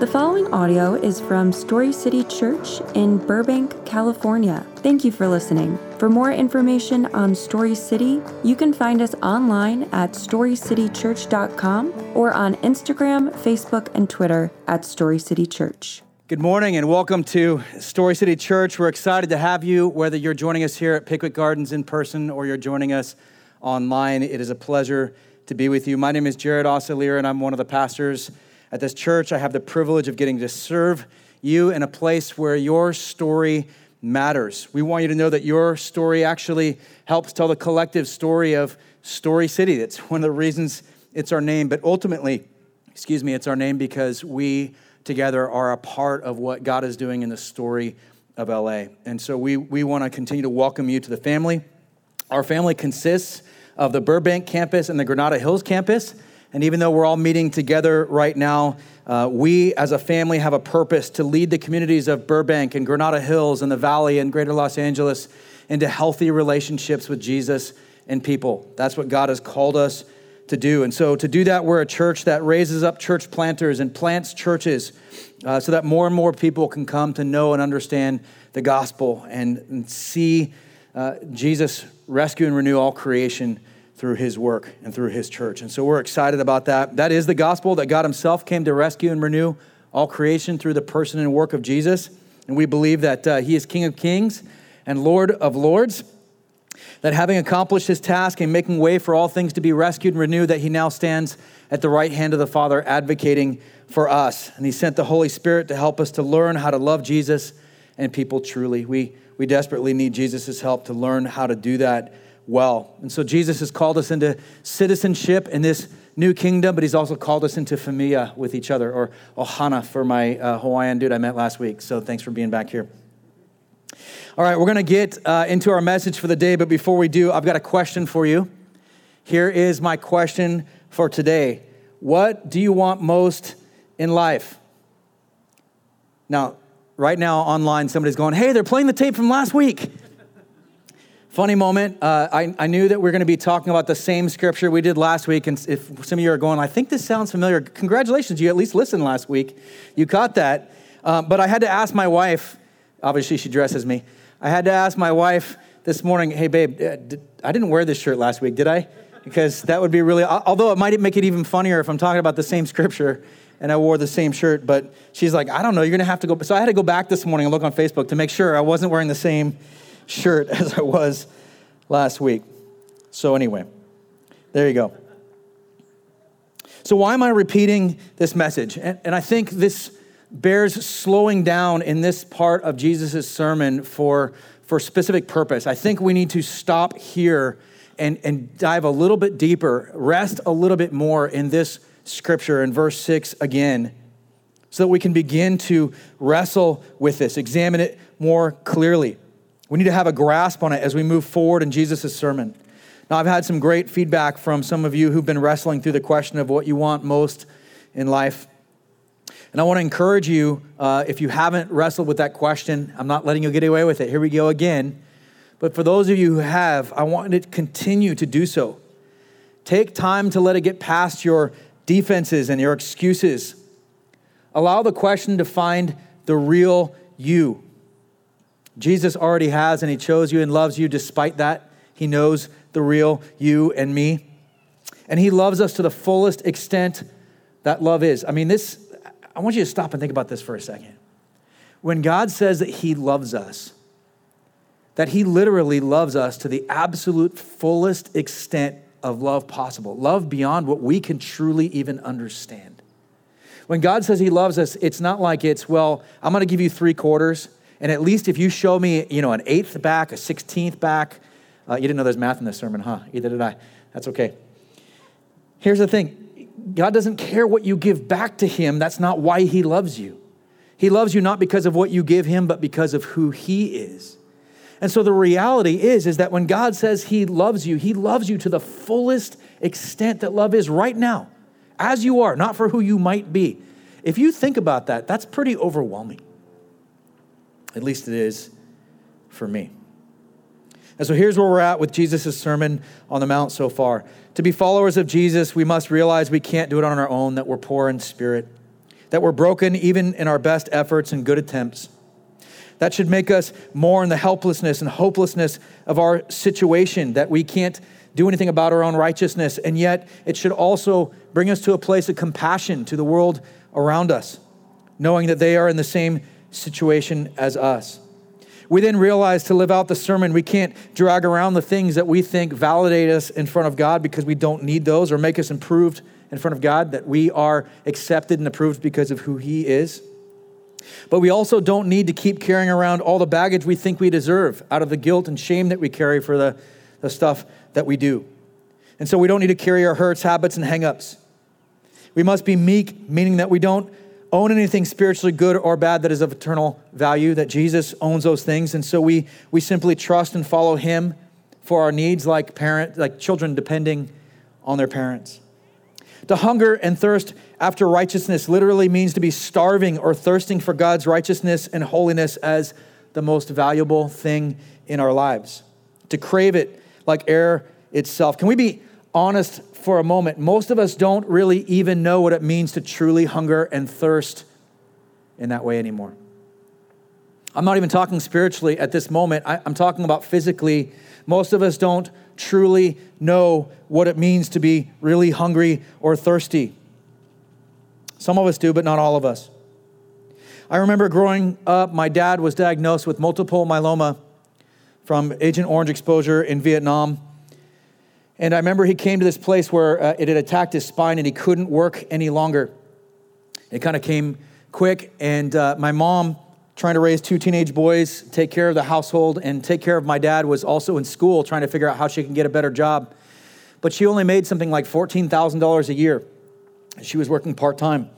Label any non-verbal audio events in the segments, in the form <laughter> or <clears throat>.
The following audio is from Story City Church in Burbank, California. Thank you for listening. For more information on Story City, you can find us online at storycitychurch.com or on Instagram, Facebook, and Twitter at Story City Church. Good morning and welcome to Story City Church. We're excited to have you, whether you're joining us here at Pickwick Gardens in person or you're joining us online. It is a pleasure to be with you. My name is Jared Osalier, and I'm one of the pastors at this church. I have the privilege of getting to serve you in a place where your story matters. We want you to know that your story actually helps tell the collective story of Story City. That's one of the reasons it's our name, but ultimately, excuse me, it's our name because we together are a part of what God is doing in the story of LA. And so we, we want to continue to welcome you to the family. Our family consists of the Burbank campus and the Granada Hills campus. And even though we're all meeting together right now, uh, we as a family have a purpose to lead the communities of Burbank and Granada Hills and the Valley and Greater Los Angeles into healthy relationships with Jesus and people. That's what God has called us to do. And so, to do that, we're a church that raises up church planters and plants churches uh, so that more and more people can come to know and understand the gospel and, and see uh, Jesus rescue and renew all creation through his work and through his church. And so we're excited about that. That is the gospel that God himself came to rescue and renew all creation through the person and work of Jesus. And we believe that uh, he is King of kings and Lord of lords. That having accomplished his task and making way for all things to be rescued and renewed, that he now stands at the right hand of the Father advocating for us. And he sent the Holy Spirit to help us to learn how to love Jesus and people truly. We, we desperately need Jesus' help to learn how to do that well. And so Jesus has called us into citizenship in this new kingdom, but he's also called us into familia with each other, or ohana for my uh, Hawaiian dude I met last week. So thanks for being back here. All right, we're going to get uh, into our message for the day, but before we do, I've got a question for you. Here is my question for today What do you want most in life? Now, right now online, somebody's going, Hey, they're playing the tape from last week. Funny moment. Uh, I, I knew that we are going to be talking about the same scripture we did last week. And if some of you are going, I think this sounds familiar, congratulations, you at least listened last week. You caught that. Um, but I had to ask my wife, obviously, she dresses me. I had to ask my wife this morning, hey, babe, uh, did, I didn't wear this shirt last week, did I? Because that would be really, although it might make it even funnier if I'm talking about the same scripture and I wore the same shirt. But she's like, I don't know, you're going to have to go. So I had to go back this morning and look on Facebook to make sure I wasn't wearing the same shirt <laughs> as I was last week. So, anyway, there you go. So, why am I repeating this message? And, and I think this bears slowing down in this part of Jesus' sermon for, for specific purpose. I think we need to stop here and, and dive a little bit deeper, rest a little bit more in this scripture in verse 6 again, so that we can begin to wrestle with this, examine it more clearly. We need to have a grasp on it as we move forward in Jesus' sermon. Now, I've had some great feedback from some of you who've been wrestling through the question of what you want most in life. And I want to encourage you, uh, if you haven't wrestled with that question, I'm not letting you get away with it. Here we go again. But for those of you who have, I want to continue to do so. Take time to let it get past your defenses and your excuses. Allow the question to find the real you. Jesus already has, and He chose you and loves you despite that. He knows the real you and me. And He loves us to the fullest extent that love is. I mean, this, I want you to stop and think about this for a second. When God says that He loves us, that He literally loves us to the absolute fullest extent of love possible, love beyond what we can truly even understand. When God says He loves us, it's not like it's, well, I'm gonna give you three quarters and at least if you show me, you know, an eighth back, a sixteenth back, uh, you didn't know there's math in this sermon, huh? Either did I. That's okay. Here's the thing God doesn't care what you give back to Him. That's not why He loves you. He loves you not because of what you give Him, but because of who He is. And so the reality is, is that when God says He loves you, He loves you to the fullest extent that love is right now, as you are, not for who you might be. If you think about that, that's pretty overwhelming. At least it is for me. And so here's where we're at with Jesus' Sermon on the Mount so far. To be followers of Jesus, we must realize we can't do it on our own, that we're poor in spirit, that we're broken even in our best efforts and good attempts. That should make us mourn the helplessness and hopelessness of our situation, that we can't do anything about our own righteousness. And yet, it should also bring us to a place of compassion to the world around us, knowing that they are in the same situation as us. We then realize to live out the sermon, we can't drag around the things that we think validate us in front of God because we don't need those or make us improved in front of God, that we are accepted and approved because of who He is. But we also don't need to keep carrying around all the baggage we think we deserve out of the guilt and shame that we carry for the, the stuff that we do. And so we don't need to carry our hurts, habits, and hangups. We must be meek, meaning that we don't own anything spiritually good or bad that is of eternal value, that Jesus owns those things. And so we, we simply trust and follow him for our needs like parent, like children depending on their parents. To hunger and thirst after righteousness literally means to be starving or thirsting for God's righteousness and holiness as the most valuable thing in our lives. To crave it like air itself. Can we be honest for a moment? Most of us don't really even know what it means to truly hunger and thirst in that way anymore. I'm not even talking spiritually at this moment, I, am talking about physically. Most of us don't truly know what it means to be really hungry or thirsty. Some of us do, but not all of us. I remember growing up, my dad was diagnosed with multiple myeloma from Agent Orange exposure in Vietnam. And I remember he came to this place where uh, it had attacked his spine and he couldn't work any longer. It kind of came quick, and uh, my mom trying to raise two teenage boys, take care of the household, and take care of my dad, was also in school trying to figure out how she can get a better job. But she only made something like $14,000 a year. She was working part time.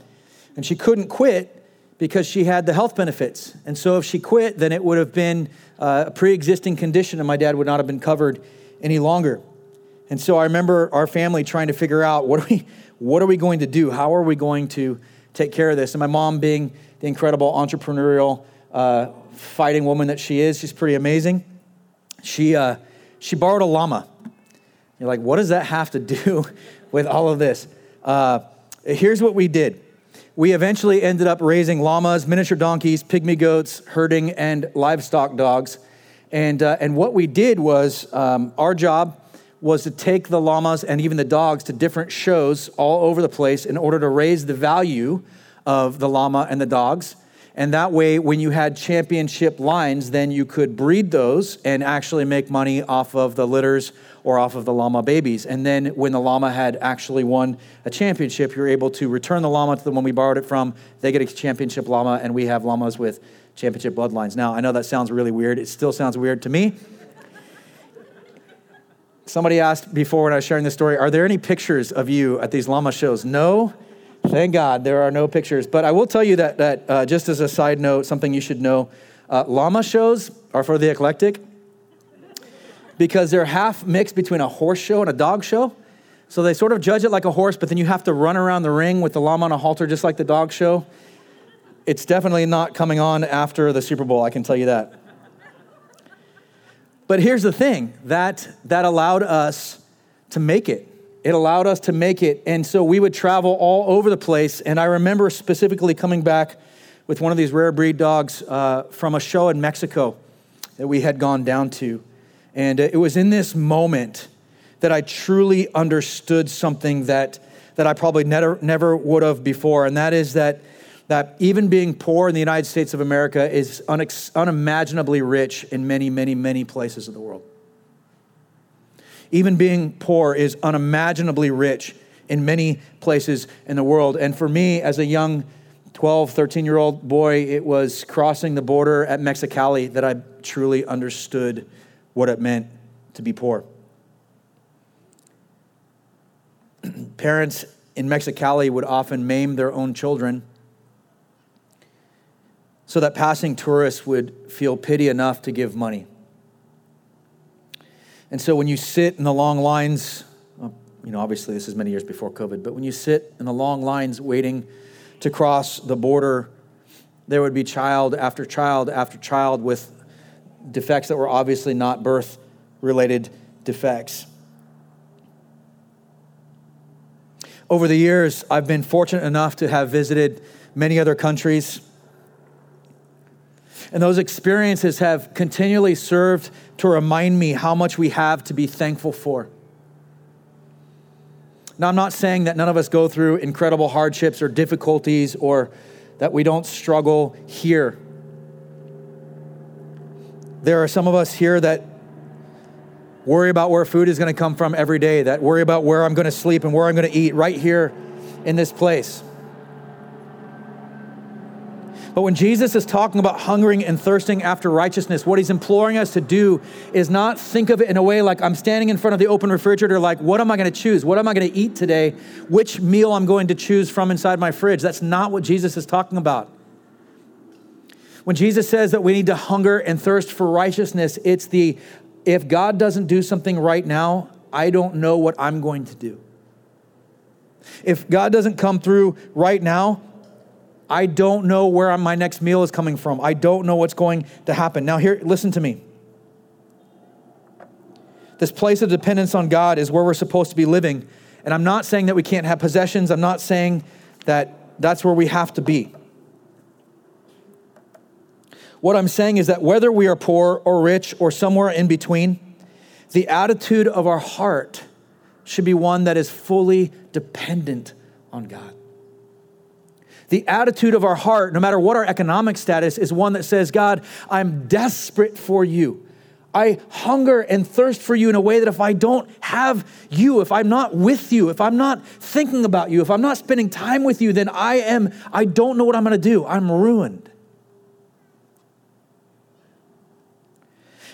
And she couldn't quit because she had the health benefits. And so if she quit, then it would have been uh, a pre existing condition, and my dad would not have been covered any longer. And so I remember our family trying to figure out what are we, what are we going to do? How are we going to take care of this? And my mom, being the incredible entrepreneurial uh, fighting woman that she is. She's pretty amazing. She, uh, she borrowed a llama. You're like, what does that have to do <laughs> with all of this? Uh, here's what we did. We eventually ended up raising llamas, miniature donkeys, pygmy goats, herding, and livestock dogs. And, uh, and what we did was um, our job was to take the llamas and even the dogs to different shows all over the place in order to raise the value of the llama and the dogs and that way, when you had championship lines, then you could breed those and actually make money off of the litters or off of the llama babies. And then when the llama had actually won a championship, you're able to return the llama to the one we borrowed it from. They get a championship llama, and we have llamas with championship bloodlines. Now, I know that sounds really weird. It still sounds weird to me. Somebody asked before when I was sharing this story, are there any pictures of you at these llama shows? No. Thank God there are no pictures. But I will tell you that, that uh, just as a side note, something you should know uh, llama shows are for the eclectic because they're half mixed between a horse show and a dog show. So they sort of judge it like a horse, but then you have to run around the ring with the llama on a halter just like the dog show. It's definitely not coming on after the Super Bowl, I can tell you that. But here's the thing that, that allowed us to make it it allowed us to make it. And so we would travel all over the place. And I remember specifically coming back with one of these rare breed dogs uh, from a show in Mexico that we had gone down to. And uh, it was in this moment that I truly understood something that, that I probably never, never would have before. And that is that, that even being poor in the United States of America is unimaginably rich in many, many, many places of the world. Even being poor is unimaginably rich in many places in the world. And for me, as a young 12, 13 year old boy, it was crossing the border at Mexicali that I truly understood what it meant to be poor. <clears throat> Parents in Mexicali would often maim their own children so that passing tourists would feel pity enough to give money. And so when you sit in the long lines, uh, you know, obviously this is many years before COVID, but when you sit in the long lines waiting to cross the border, there would be child after child after child with defects that were obviously not birth related defects. Over the years, I've been fortunate enough to have visited many other countries. And those experiences have continually served to remind me how much we have to be thankful for. Now, I'm not saying that none of us go through incredible hardships or difficulties or that we don't struggle here. There are some of us here that worry about where food is going to come from every day, that worry about where I'm going to sleep and where I'm going to eat right here in this place. But when Jesus is talking about hungering and thirsting after righteousness, what he's imploring us to do is not think of it in a way like I'm standing in front of the open refrigerator, like, what am I going to choose? What am I going to eat today? Which meal I'm going to choose from inside my fridge? That's not what Jesus is talking about. When Jesus says that we need to hunger and thirst for righteousness, it's the if God doesn't do something right now, I don't know what I'm going to do. If God doesn't come through right now, I don't know where my next meal is coming from. I don't know what's going to happen. Now, here, listen to me. This place of dependence on God is where we're supposed to be living. And I'm not saying that we can't have possessions, I'm not saying that that's where we have to be. What I'm saying is that whether we are poor or rich or somewhere in between, the attitude of our heart should be one that is fully dependent on God. The attitude of our heart, no matter what our economic status, is one that says, God, I'm desperate for you. I hunger and thirst for you in a way that if I don't have you, if I'm not with you, if I'm not thinking about you, if I'm not spending time with you, then I am, I don't know what I'm gonna do. I'm ruined.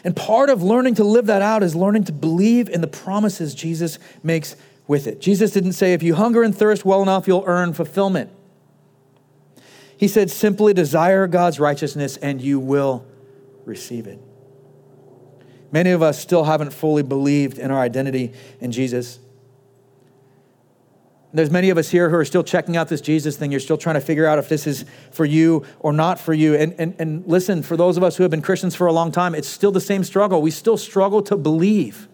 And part of learning to live that out is learning to believe in the promises Jesus makes with it. Jesus didn't say, if you hunger and thirst well enough, you'll earn fulfillment. He said, simply desire God's righteousness and you will receive it. Many of us still haven't fully believed in our identity in Jesus. There's many of us here who are still checking out this Jesus thing. You're still trying to figure out if this is for you or not for you. And, and, and listen, for those of us who have been Christians for a long time, it's still the same struggle. We still struggle to believe.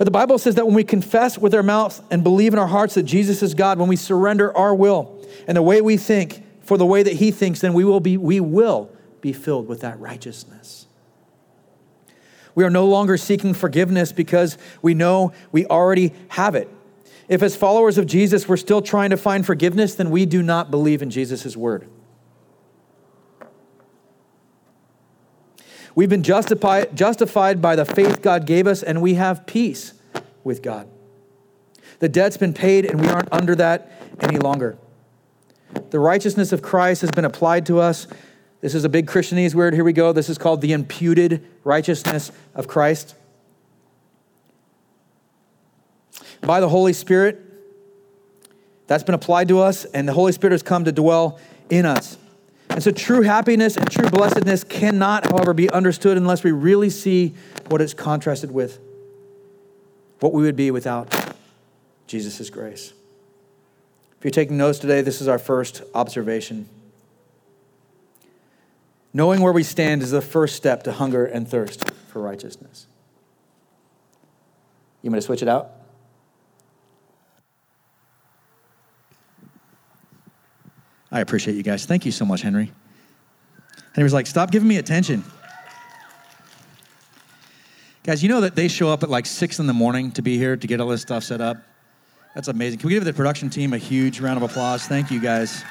But the Bible says that when we confess with our mouths and believe in our hearts that Jesus is God, when we surrender our will and the way we think for the way that He thinks, then we will be, we will be filled with that righteousness. We are no longer seeking forgiveness because we know we already have it. If, as followers of Jesus, we're still trying to find forgiveness, then we do not believe in Jesus' word. We've been justified, justified by the faith God gave us, and we have peace with God. The debt's been paid, and we aren't under that any longer. The righteousness of Christ has been applied to us. This is a big Christianese word. Here we go. This is called the imputed righteousness of Christ. By the Holy Spirit, that's been applied to us, and the Holy Spirit has come to dwell in us. And so, true happiness and true blessedness cannot, however, be understood unless we really see what it's contrasted with what we would be without Jesus' grace. If you're taking notes today, this is our first observation. Knowing where we stand is the first step to hunger and thirst for righteousness. You want to switch it out? I appreciate you guys. Thank you so much, Henry. Henry was like, Stop giving me attention. Guys, you know that they show up at like six in the morning to be here to get all this stuff set up? That's amazing. Can we give the production team a huge round of applause? Thank you, guys.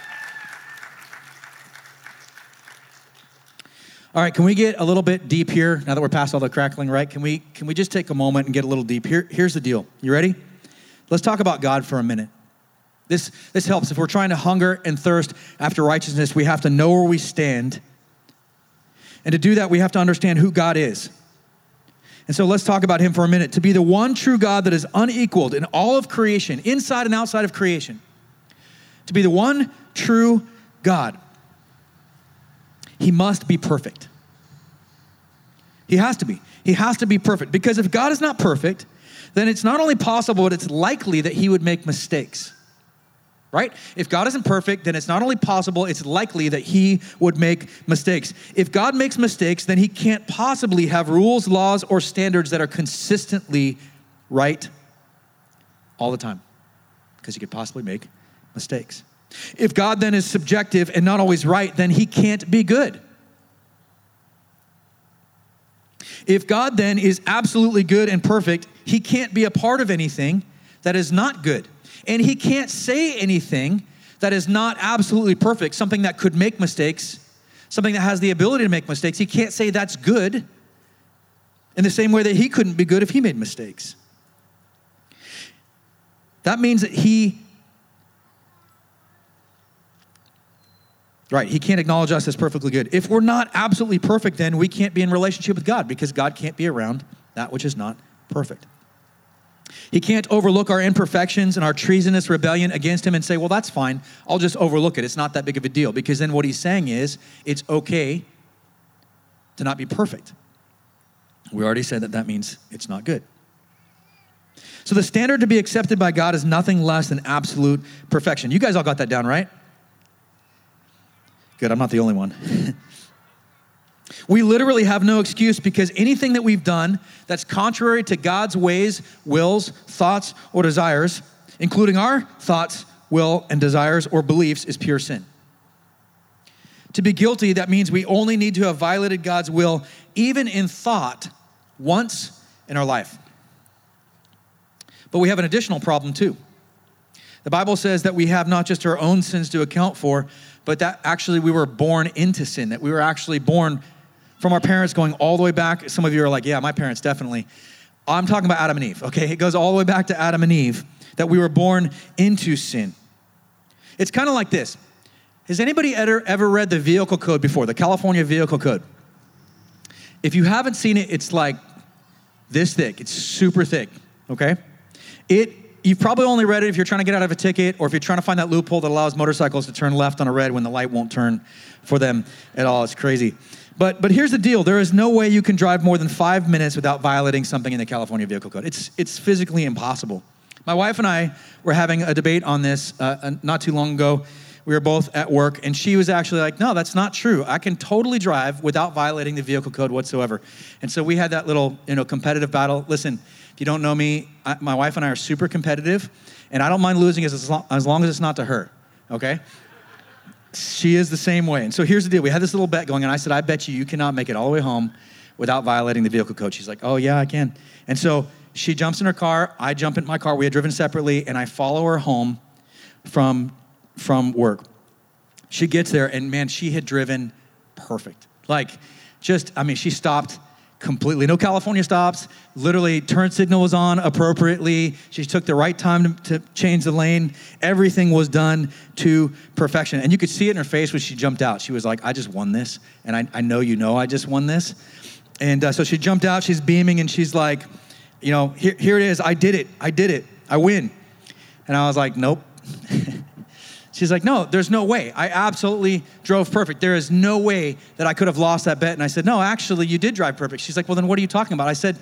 All right, can we get a little bit deep here now that we're past all the crackling, right? Can we can we just take a moment and get a little deep? Here, here's the deal. You ready? Let's talk about God for a minute. This, this helps. If we're trying to hunger and thirst after righteousness, we have to know where we stand. And to do that, we have to understand who God is. And so let's talk about him for a minute. To be the one true God that is unequaled in all of creation, inside and outside of creation. To be the one true God, he must be perfect. He has to be. He has to be perfect. Because if God is not perfect, then it's not only possible, but it's likely that he would make mistakes right? If God isn't perfect, then it's not only possible, it's likely that he would make mistakes. If God makes mistakes, then he can't possibly have rules, laws, or standards that are consistently right all the time, because he could possibly make mistakes. If God then is subjective and not always right, then he can't be good. If God then is absolutely good and perfect, he can't be a part of anything that is not good. And he can't say anything that is not absolutely perfect, something that could make mistakes, something that has the ability to make mistakes. He can't say that's good in the same way that he couldn't be good if he made mistakes. That means that he Right, he can't acknowledge us as perfectly good. If we're not absolutely perfect, then we can't be in relationship with God because God can't be around that which is not perfect. He can't overlook our imperfections and our treasonous rebellion against him and say, well, that's fine. I'll just overlook it. It's not that big of a deal. Because then what he's saying is, it's okay to not be perfect. We already said that that means it's not good. So the standard to be accepted by God is nothing less than absolute perfection. You guys all got that down, right? Good, I'm not the only one. <laughs> we literally have no excuse because anything that we've done that's contrary to God's ways, wills, thoughts, or desires, including our thoughts, will, and desires or beliefs, is pure sin. To be guilty, that means we only need to have violated God's will, even in thought, once in our life. But we have an additional problem too. The Bible says that we have not just our own sins to account for, but that actually we were born into sin, that we were actually born from our parents going all the way back. Some of you are like, yeah, my parents definitely. I'm talking about Adam and Eve, okay? It goes all the way back to Adam and Eve, that we were born into sin. It's kind of like this. Has anybody ever, ever read the vehicle code before, the California Vehicle Code? If you haven't seen it, it's like this thick. It's super thick, okay? It You've probably only read it if you're trying to get out of a ticket or if you're trying to find that loophole that allows motorcycles to turn left on a red when the light won't turn for them at all. It's crazy. But, but here's the deal there is no way you can drive more than five minutes without violating something in the California Vehicle Code. It's, it's physically impossible. My wife and I were having a debate on this uh, uh not too long ago. We were both at work, and she was actually like, No, that's not true. I can totally drive without violating the vehicle code whatsoever. And so we had that little you know, competitive battle. Listen, if you don't know me, I, my wife and I are super competitive, and I don't mind losing as as long as it's not to her, okay? She is the same way. And so here's the deal. We had this little bet going, and I said, I bet you you cannot make it all the way home without violating the vehicle code. She's like, oh, yeah, I can. And so she jumps in her car. I jump in my car. We had driven separately, and I follow her home from, from work. She gets there, and man, she had driven perfect. Like, just, I mean, she stopped completely. No California stops. Literally, turn signal was on appropriately. She took the right time to, to, change the lane. Everything was done to perfection. And you could see it in her face when she jumped out. She was like, I just won this. And I, I know you know I just won this. And uh, so she jumped out. She's beaming and she's like, you know, here, here it is. I did it. I did it. I win. And I was like, nope. <laughs> She's like, no, there's no way. I absolutely drove perfect. There is no way that I could have lost that bet. And I said, no, actually, you did drive perfect. She's like, well, then what are you talking about? I said,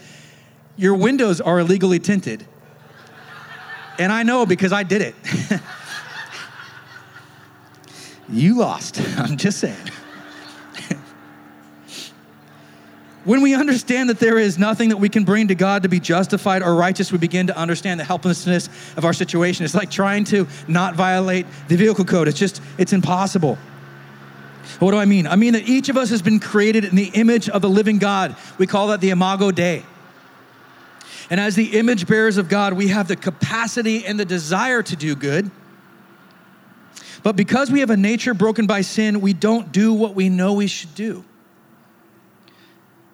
your windows are illegally tinted. And I know because I did it. <laughs> you lost. <laughs> I'm just saying. When we understand that there is nothing that we can bring to God to be justified or righteous, we begin to understand the helplessness of our situation. It's like trying to not violate the vehicle code. It's just, it's impossible. What do I mean? I mean that each of us has been created in the image of the living God. We call that the Imago Dei. And as the image bearers of God, we have the capacity and the desire to do good. But because we have a nature broken by sin, we don't do what we know we should do.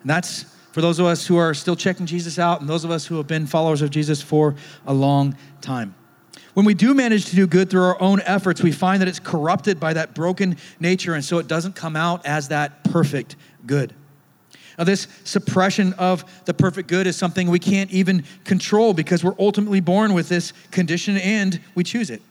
And that's for those of us who are still checking Jesus out and those of us who have been followers of Jesus for a long time. When we do manage to do good through our own efforts, we find that it's corrupted by that broken nature, and so it doesn't come out as that perfect good. Now, this suppression of the perfect good is something we can't even control because we're ultimately born with this condition and we choose it.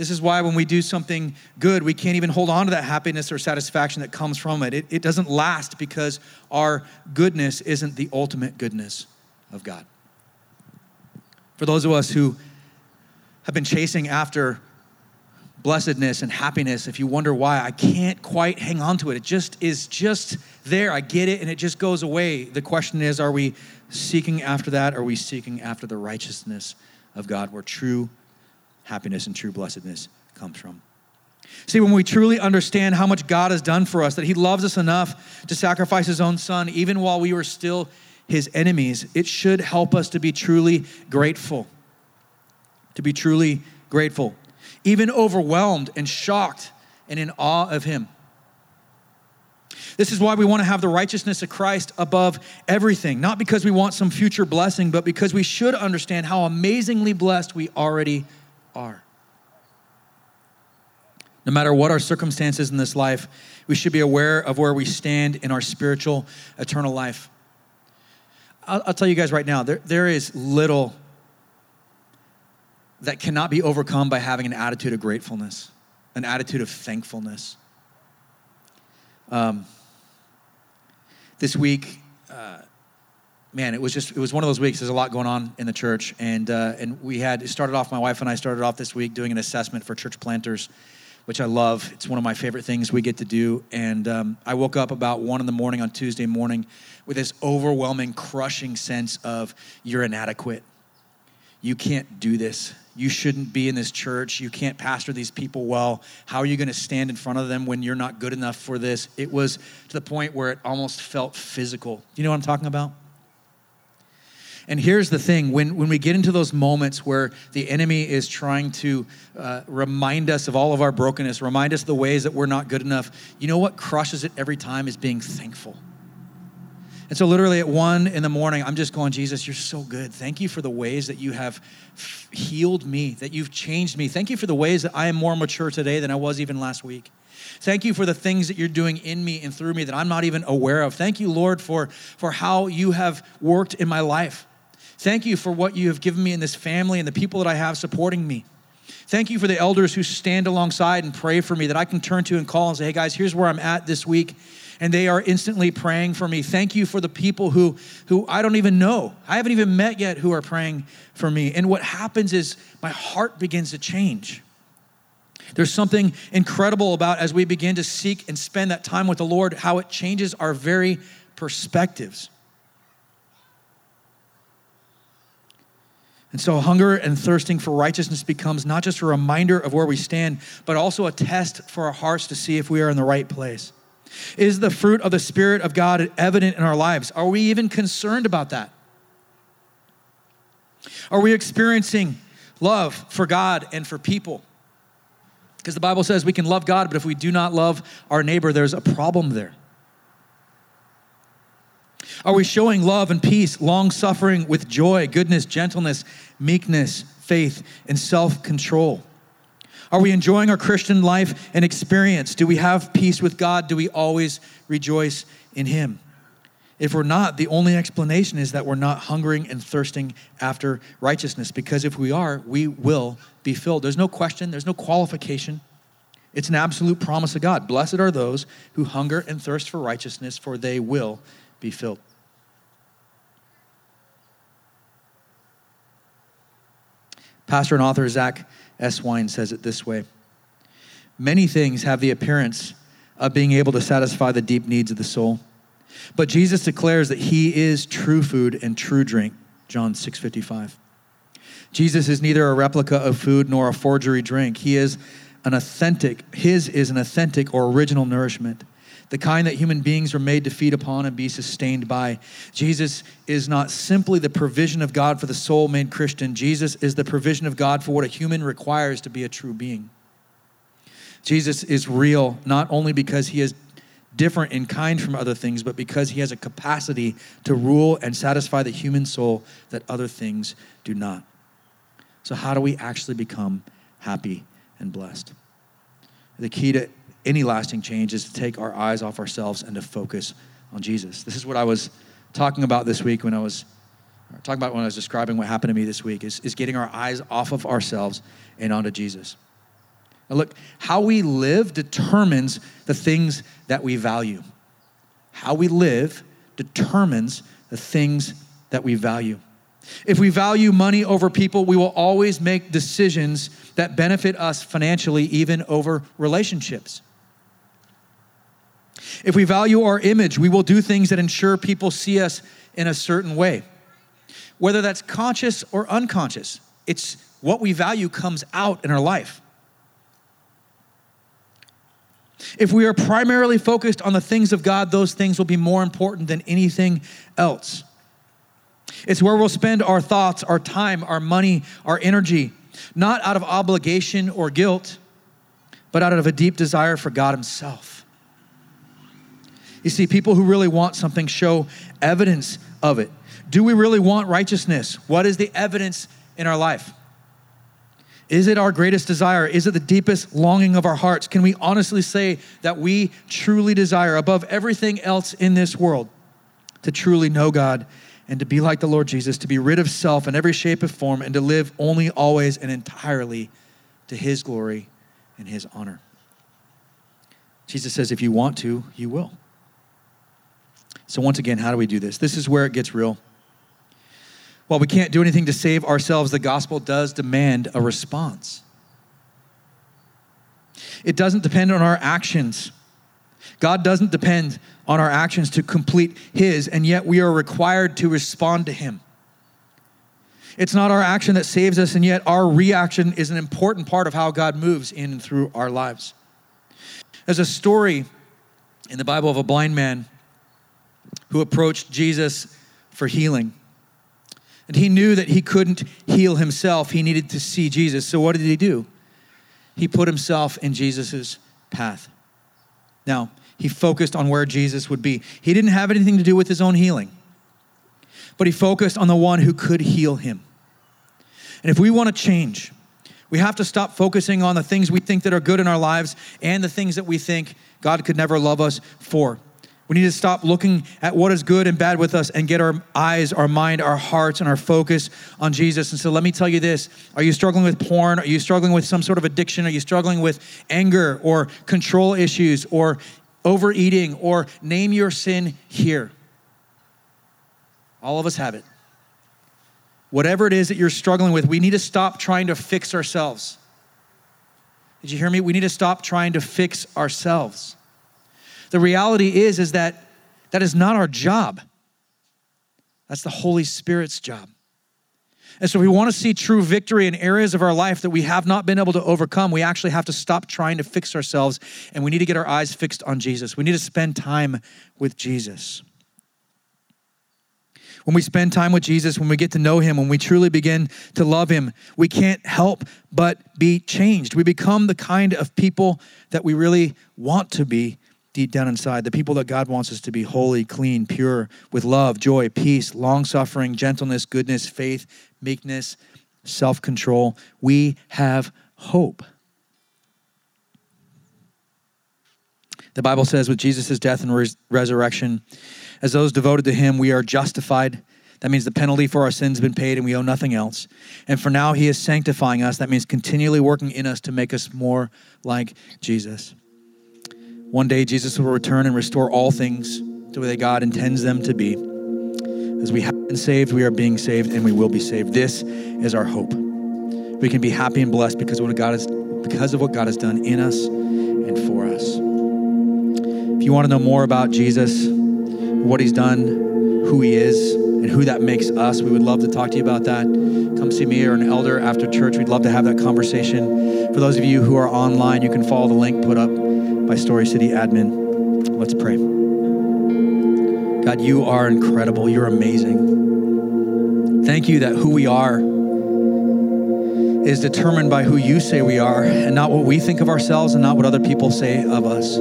This is why when we do something good, we can't even hold on to that happiness or satisfaction that comes from it. It, it doesn't last because our goodness isn't the ultimate goodness of God. For those of us who have been chasing after blessedness and happiness, if you wonder why, I can't quite hang on to it. It just is just there. I get it and it just goes away. The question is are we seeking after that? Are we seeking after the righteousness of God where true happiness and true blessedness comes from. See, when we truly understand how much God has done for us, that He loves us enough to sacrifice His own Son, even while we were still His enemies, it should help us to be truly grateful. To be truly grateful, even overwhelmed and shocked and in awe of Him. This is why we want to have the righteousness of Christ above everything, not because we want some future blessing, but because we should understand how amazingly blessed we already are. No matter what our circumstances in this life, we should be aware of where we stand in our spiritual eternal life. I'll, I'll tell you guys right now, there, there is little that cannot be overcome by having an attitude of gratefulness, an attitude of thankfulness. Um, this week, uh, man, it was just it was one of those weeks. There's a lot going on in the church, and uh, and we had it started off. My wife and I started off this week doing an assessment for church planters, which I love. It's one of my favorite things we get to do. And um, I woke up about one in the morning on Tuesday morning with this overwhelming, crushing sense of you're inadequate. You can't do this you shouldn't be in this church. You can't pastor these people well. How are you going to stand in front of them when you're not good enough for this? It was to the point where it almost felt physical. Do you know what I'm talking about? And here's the thing when, when we get into those moments where the enemy is trying to uh, remind us of all of our brokenness, remind us the ways that we're not good enough, you know what crushes it every time is being thankful. And so, literally, at one in the morning, I'm just going, Jesus, you're so good. Thank you for the ways that you have healed me, that you've changed me. Thank you for the ways that I am more mature today than I was even last week. Thank you for the things that you're doing in me and through me that I'm not even aware of. Thank you, Lord, for, for how you have worked in my life. Thank you for what you have given me in this family and the people that I have supporting me. Thank you for the elders who stand alongside and pray for me that I can turn to and call and say, hey guys, here's where I'm at this week and they are instantly praying for me. Thank you for the people who, who I don't even know, I haven't even met yet, who are praying for me. And what happens is my heart begins to change. There's something incredible about as we begin to seek and spend that time with the Lord, how it changes our very perspectives. And so, hunger and thirsting for righteousness becomes not just a reminder of where we stand, but also a test for our hearts to see if we are in the right place. Is the fruit of the Spirit of God evident in our lives? Are we even concerned about that? Are we experiencing love for God and for people? Because the Bible says we can love God, but if we do not love our neighbor, there's a problem there. Are we showing love and peace, long suffering with joy, goodness, gentleness, meekness, faith, and self control? Are we enjoying our Christian life and experience? Do we have peace with God? Do we always rejoice in Him? If we're not, the only explanation is that we're not hungering and thirsting after righteousness, because if we are, we will be filled. There's no question, there's no qualification. It's an absolute promise of God. Blessed are those who hunger and thirst for righteousness, for they will be filled. Pastor and author Zack Eswine says it this way Many things have the appearance of being able to satisfy the deep needs of the soul. But Jesus declares that he is true food and true drink, John 6:55. Jesus is neither a replica of food nor a forgery drink. He is an authentic, his is an authentic or original nourishment the kind that human beings are made to feed upon and be sustained by. Jesus is not simply the provision of God for the soul made Christian, Jesus is the provision of God for what a human requires to be a true being. Jesus is real not only because he is different in kind from other things, but because he has a capacity to rule and satisfy the human soul that other things do not. So, how do we actually become happy and blessed? The key to any lasting change is to take our eyes off ourselves and to focus on Jesus. This is what I was talking about this week when I was talking about when I was describing what happened to me this week is, is getting our eyes off of ourselves and onto Jesus. Now look, how we live determines the things that we value. How we live determines the things that we value. If we value money over people, we will always make decisions that benefit us financially, even over relationships. If we value our image, we will do things that ensure people see us in a certain way. Whether that's conscious or unconscious, it's what we value comes out in our life. If we are primarily focused on the things of God, those things will be more important than anything else. It's where we'll spend our thoughts, our time, our money, our energy, not out of obligation or guilt, but out of a deep desire for God Himself. You see, people who really want something show evidence of it. Do we really want righteousness? What is the evidence in our life? Is it our greatest desire? Is it the deepest longing of our hearts? Can we honestly say that we truly desire, above everything else in this world, to truly know God and to be like the Lord Jesus, to be rid of self in every shape and form, and to live only, always, and entirely to His glory and His honor? Jesus says, if you want to, you will. So, once again, how do we do this? This is where it gets real. While we can't do anything to save ourselves, the gospel does demand a response. It doesn't depend on our actions. God doesn't depend on our actions to complete His, and yet we are required to respond to Him. It's not our action that saves us, and yet our reaction is an important part of how God moves in and through our lives. There's a story in the Bible of a blind man who approached Jesus for healing. And he knew that he couldn't heal himself. He needed to see Jesus. So what did he do? He put himself in Jesus' path. Now, he focused on where Jesus would be. He didn't have anything to do with his own healing, but he focused on the one who could heal him. And if we want to change, we have to stop focusing on the things we think that are good in our lives and the things that we think God could never love us for. We need to stop looking at what is good and bad with us and get our eyes, our mind, our hearts, and our focus on Jesus. And so let me tell you this Are you struggling with porn? Are you struggling with some sort of addiction? Are you struggling with anger or control issues or overeating or name your sin here? All of us have it. Whatever it is that you're struggling with, we need to stop trying to fix ourselves. Did you hear me? We need to stop trying to fix ourselves. The reality is is that that is not our job. That's the Holy Spirit's job. And so, if we want to see true victory in areas of our life that we have not been able to overcome, we actually have to stop trying to fix ourselves and we need to get our eyes fixed on Jesus. We need to spend time with Jesus. When we spend time with Jesus, when we get to know Him, when we truly begin to love Him, we can't help but be changed. We become the kind of people that we really want to be deep down inside, the people that God wants us to be holy, clean, pure, with love, joy, peace, long suffering, gentleness, goodness, faith, meekness, self control. We have hope. The Bible says, with Jesus' death and res- resurrection, as those devoted to him, we are justified. That means the penalty for our sins has been paid and we owe nothing else. And for now, he is sanctifying us. That means continually working in us to make us more like Jesus. One day, Jesus will return and restore all things to the way God intends them to be. As we have been saved, we are being saved, and we will be saved. This is our hope. We can be happy and blessed because of what God has, because of what God has done in us and for us. If you want to know more about Jesus, what He's done, who He is, and who that makes us, we would love to talk to you about that. Come see me or an elder after church. We'd love to have that conversation. For those of you who are online, you can follow the link put up by Story City admin. Let's pray. God, you are incredible. You're amazing. Thank you that who we are is determined by who you say we are and not what we think of ourselves and not what other people say of us.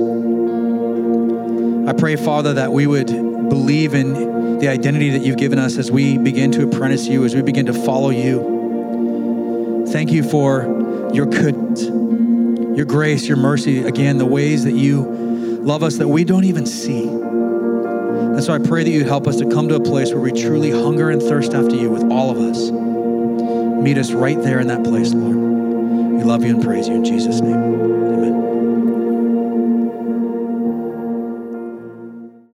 I pray, Father, that we would believe in the identity that you've given us as we begin to apprentice you, as we begin to follow you. Thank you for your goodness your grace, your mercy, again, the ways that you love us that we don't even see. And so I pray that you help us to come to a place where we truly hunger and thirst after you with all of us. Meet us right there in that place, Lord. We love you and praise you in Jesus' name.